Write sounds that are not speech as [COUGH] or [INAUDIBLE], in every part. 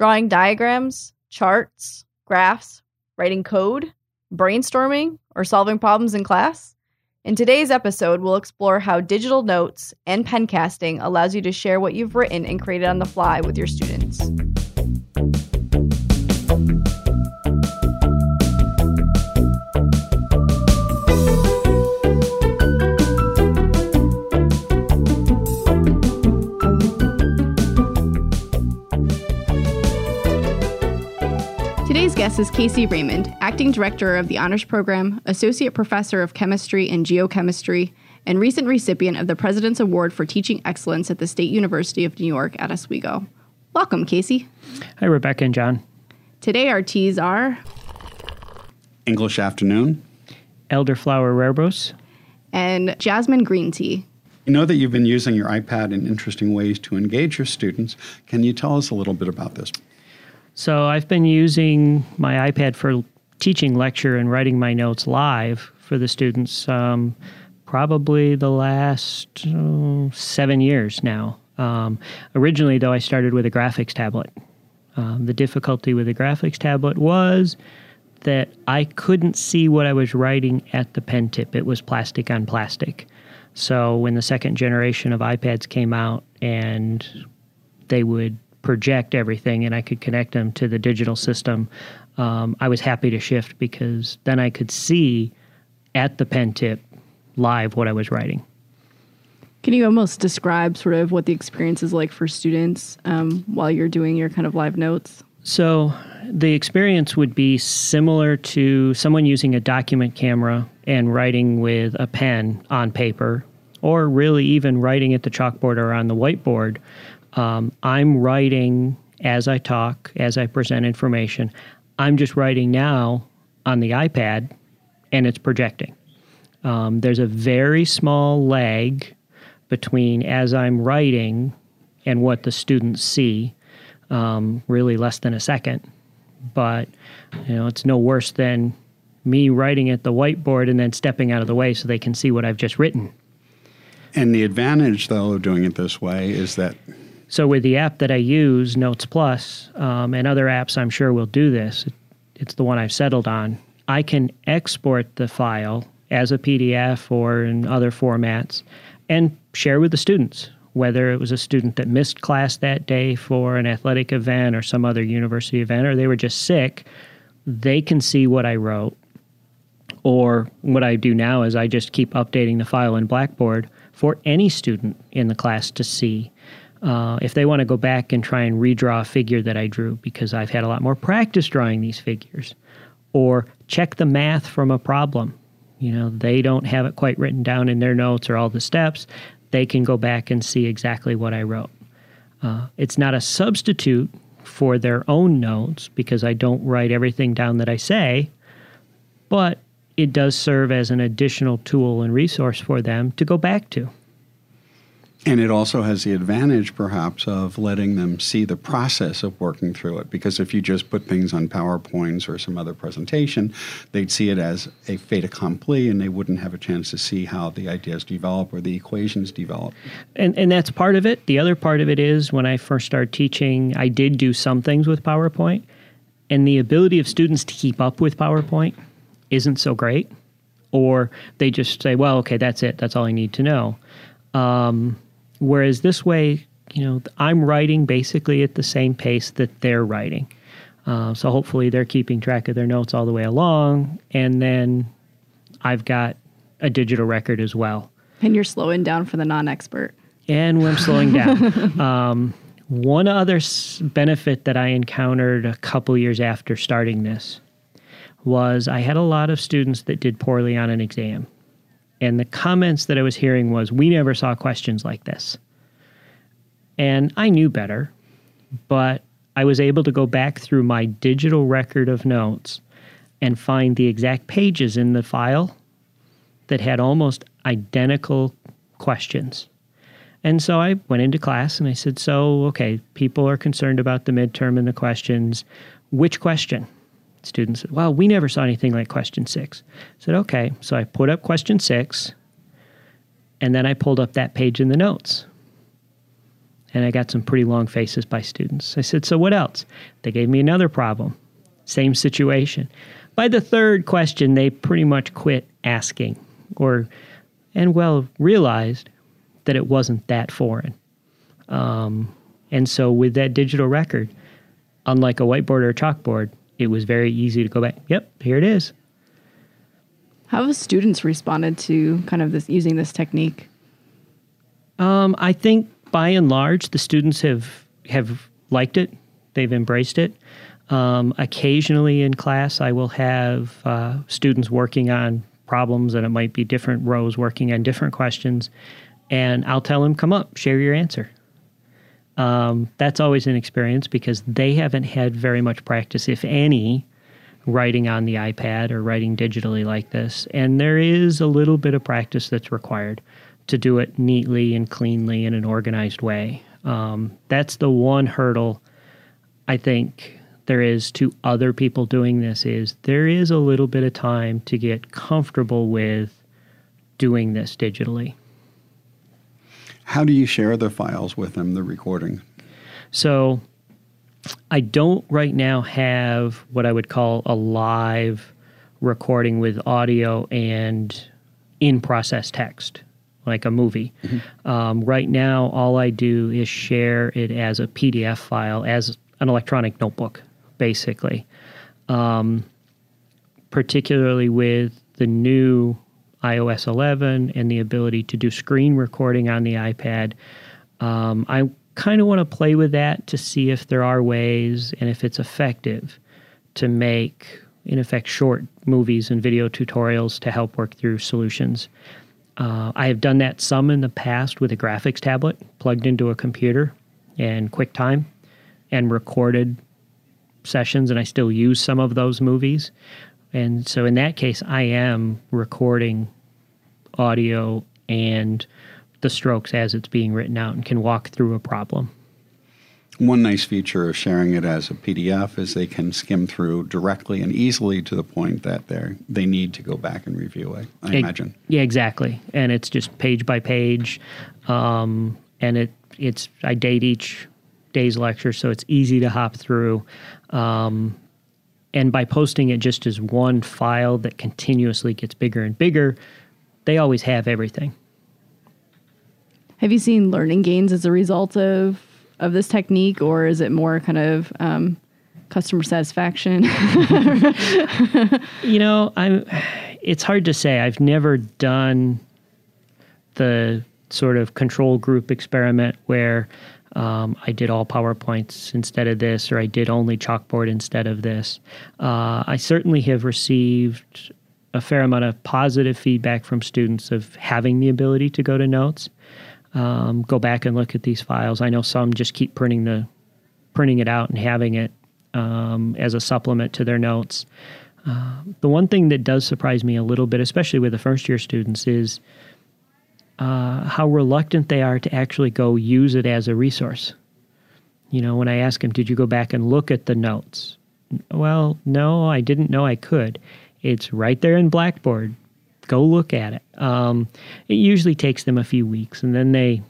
drawing diagrams, charts, graphs, writing code, brainstorming, or solving problems in class? In today's episode, we'll explore how digital notes and pencasting allows you to share what you've written and created on the fly with your students. Guest is Casey Raymond, Acting Director of the Honors Program, Associate Professor of Chemistry and Geochemistry, and recent recipient of the President's Award for Teaching Excellence at the State University of New York at Oswego. Welcome, Casey. Hi, Rebecca and John. Today, our teas are English afternoon. Elderflower rooibos. and jasmine green tea. You know that you've been using your iPad in interesting ways to engage your students. Can you tell us a little bit about this? So I've been using my iPad for teaching lecture and writing my notes live for the students um, probably the last oh, seven years now. Um, originally, though, I started with a graphics tablet. Um, the difficulty with the graphics tablet was that I couldn't see what I was writing at the pen tip. It was plastic on plastic. So when the second generation of iPads came out and they would project everything and I could connect them to the digital system, um, I was happy to shift because then I could see at the pen tip live what I was writing. Can you almost describe sort of what the experience is like for students um, while you're doing your kind of live notes? So the experience would be similar to someone using a document camera and writing with a pen on paper, or really even writing at the chalkboard or on the whiteboard. Um, I'm writing as I talk, as I present information. I'm just writing now on the iPad and it's projecting. Um, there's a very small lag between as I'm writing and what the students see, um, really less than a second. But you know, it's no worse than me writing at the whiteboard and then stepping out of the way so they can see what I've just written. And the advantage, though, of doing it this way is that So with the app that I use, Notes Plus, um, and other apps, I'm sure will do this. It's the one I've settled on. I can export the file as a PDF or in other formats and share with the students. Whether it was a student that missed class that day for an athletic event or some other university event, or they were just sick, they can see what I wrote. Or what I do now is I just keep updating the file in Blackboard for any student in the class to see. Uh, if they want to go back and try and redraw a figure that I drew because I've had a lot more practice drawing these figures, or check the math from a problem. You know, they don't have it quite written down in their notes or all the steps. They can go back and see exactly what I wrote. Uh, it's not a substitute for their own notes because I don't write everything down that I say, but it does serve as an additional tool and resource for them to go back to. And it also has the advantage, perhaps, of letting them see the process of working through it. Because if you just put things on PowerPoints or some other presentation, they'd see it as a fait accompli and they wouldn't have a chance to see how the ideas develop or the equations develop. And, and that's part of it. The other part of it is when I first started teaching, I did do some things with PowerPoint, and the ability of students to keep up with PowerPoint isn't so great. Or they just say, well, okay, that's it. That's all I need to know. Um, whereas this way, you know, I'm writing basically at the same pace that they're writing. Uh, so hopefully they're keeping track of their notes all the way along. And then I've got a digital record as well. And you're slowing down for the non expert. And when I'm slowing down. [LAUGHS] um, one other s- benefit that I encountered a couple years after starting this was I had a lot of students that did poorly on an exam. And the comments that I was hearing was, we never saw questions like this. And I knew better, but I was able to go back through my digital record of notes and find the exact pages in the file that had almost identical questions. And so I went into class and I said, So, okay, people are concerned about the midterm and the questions. Which question? Students said, Well, we never saw anything like question six. I said, Okay. So I put up question six and then I pulled up that page in the notes. And I got some pretty long faces by students. I said, So what else? They gave me another problem. Same situation. By the third question, they pretty much quit asking or, and well, realized that it wasn't that foreign. Um, and so with that digital record, unlike a whiteboard or a chalkboard, it was very easy to go back. Yep, here it is. How have students responded to kind of this using this technique? Um, I think by and large, the students have have liked it. They've embraced it. Um, occasionally in class, I will have uh, students working on problems, and it might be different rows working on different questions. And I'll tell them, "Come up, share your answer." Um, that's always an experience because they haven't had very much practice, if any, writing on the iPad or writing digitally like this. And there is a little bit of practice that's required to do it neatly and cleanly in an organized way. Um, that's the one hurdle I think there is to other people doing this is there is a little bit of time to get comfortable with doing this digitally. How do you share the files with them, the recording? So I don't right now have what I would call a live recording with audio and in process text, like a movie. Mm-hmm. Um, right now, all I do is share it as a PDF file, as an electronic notebook, basically. Um, particularly with the new iOS 11 and the ability to do screen recording on the iPad. Um, I kind of want to play with that to see if there are ways and if it's effective to make, in effect, short movies and video tutorials to help work through solutions. Uh, I have done that some in the past with a graphics tablet plugged into a computer and QuickTime and recorded sessions, and I still use some of those movies. And so in that case, I am recording audio and the strokes as it's being written out and can walk through a problem. One nice feature of sharing it as a PDF is they can skim through directly and easily to the point that they they need to go back and review it. I it, imagine. Yeah, exactly. And it's just page by page, um, and it it's I date each day's lecture, so it's easy to hop through. Um, and by posting it just as one file that continuously gets bigger and bigger, they always have everything. Have you seen learning gains as a result of of this technique, or is it more kind of um, customer satisfaction? [LAUGHS] you know, I'm. It's hard to say. I've never done the sort of control group experiment where um, I did all PowerPoints instead of this, or I did only chalkboard instead of this. Uh, I certainly have received a fair amount of positive feedback from students of having the ability to go to notes, um, go back and look at these files. I know some just keep printing the printing it out and having it um, as a supplement to their notes. Uh, the one thing that does surprise me a little bit, especially with the first year students, is uh, how reluctant they are to actually go use it as a resource. You know, when I ask them, Did you go back and look at the notes? Well, no, I didn't know I could. It's right there in Blackboard. Go look at it. Um, it usually takes them a few weeks and then they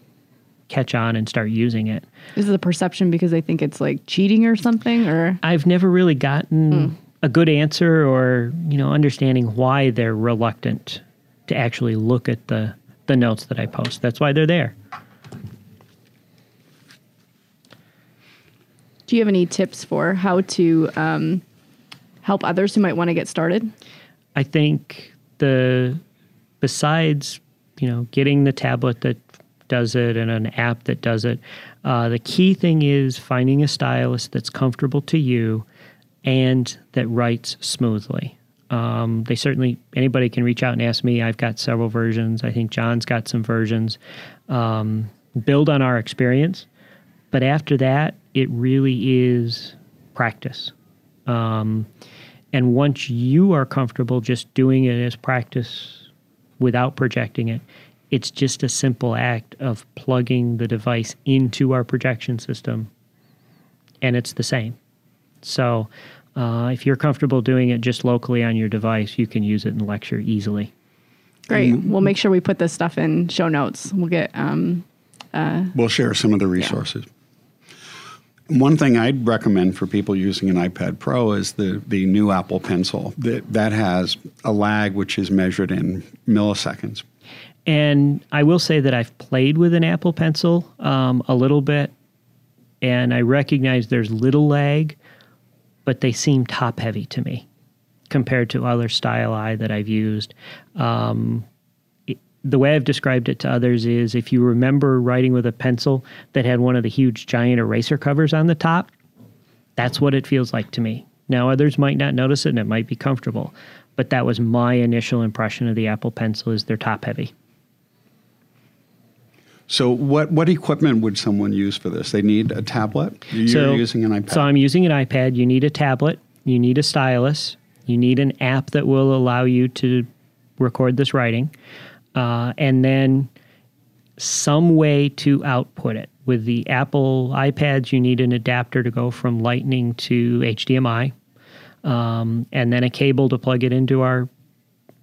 catch on and start using it. Is it the perception because they think it's like cheating or something or I've never really gotten mm. a good answer or, you know, understanding why they're reluctant to actually look at the the notes that I post. That's why they're there. Do you have any tips for how to um, help others who might want to get started? I think the besides you know getting the tablet that does it and an app that does it, uh, the key thing is finding a stylus that's comfortable to you and that writes smoothly. Um, they certainly anybody can reach out and ask me. I've got several versions. I think John's got some versions. Um, build on our experience, but after that, it really is practice. Um, and once you are comfortable just doing it as practice without projecting it, it's just a simple act of plugging the device into our projection system, and it's the same. So uh, if you're comfortable doing it just locally on your device, you can use it in lecture easily. Great. Mm-hmm. We'll make sure we put this stuff in show notes. We'll get um, Uh, we'll share some of the resources. One thing I'd recommend for people using an iPad Pro is the, the new Apple Pencil. That, that has a lag which is measured in milliseconds. And I will say that I've played with an Apple Pencil um, a little bit, and I recognize there's little lag, but they seem top heavy to me compared to other styli that I've used. Um, the way I've described it to others is if you remember writing with a pencil that had one of the huge giant eraser covers on the top, that's what it feels like to me. Now, others might not notice it and it might be comfortable, but that was my initial impression of the Apple Pencil is they're top heavy. So, what, what equipment would someone use for this? They need a tablet? You're so, using an iPad? So, I'm using an iPad. You need a tablet, you need a stylus, you need an app that will allow you to record this writing, uh, and then some way to output it. With the Apple iPads, you need an adapter to go from Lightning to HDMI, um, and then a cable to plug it into our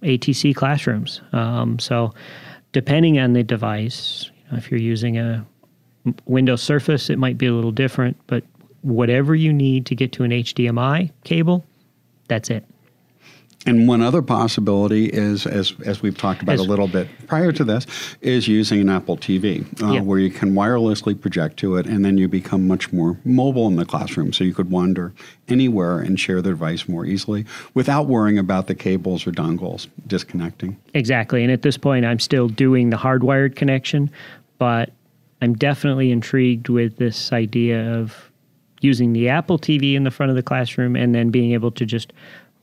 ATC classrooms. Um, so, depending on the device, if you're using a Windows Surface, it might be a little different, but whatever you need to get to an HDMI cable, that's it. And one other possibility is, as, as we've talked about As- a little bit prior to this, is using an Apple TV, uh, Yeah. where you can wirelessly project to it, and then you become much more mobile in the classroom. So you could wander anywhere and share the device more easily without worrying about the cables or dongles disconnecting. Exactly. And at this point, I'm still doing the hardwired connection, but I'm definitely intrigued with this idea of using the Apple TV in the front of the classroom and then being able to just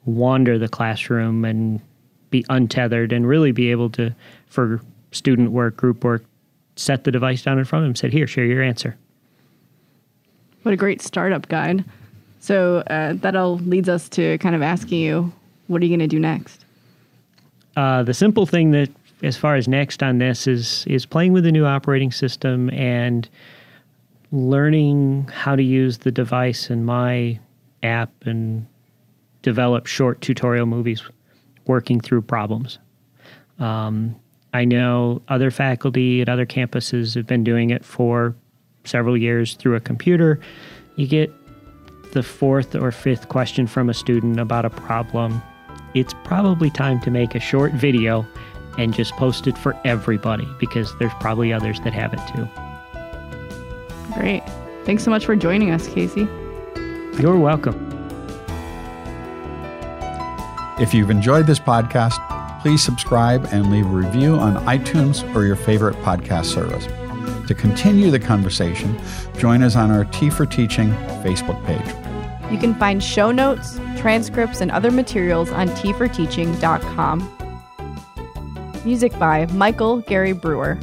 wander the classroom and be untethered and really be able to, for student work, group work, set the device down in front of them, said, Here, share your answer. what a great startup guide. So uh, that all leads us to kind of asking you, what are you going to do next? Uh, the simple thing that, as far as next on this, is is playing with the new operating system and learning how to use the device in my app and develop short tutorial movies working through problems. Um, I know other faculty at other campuses have been doing it for several years through a computer. You get the fourth or fifth question from a student about a problem. It's probably time to make a short video and just post it for everybody because there's probably others that have it too. Great. Thanks so much for joining us, Casey. You're welcome. If you've enjoyed this podcast, please subscribe and leave a review on iTunes or your favorite podcast service. To continue the conversation, join us on our Tea for Teaching Facebook page. You can find show notes, transcripts, and other materials on teaforteaching.com. Music by Michael Gary Brewer.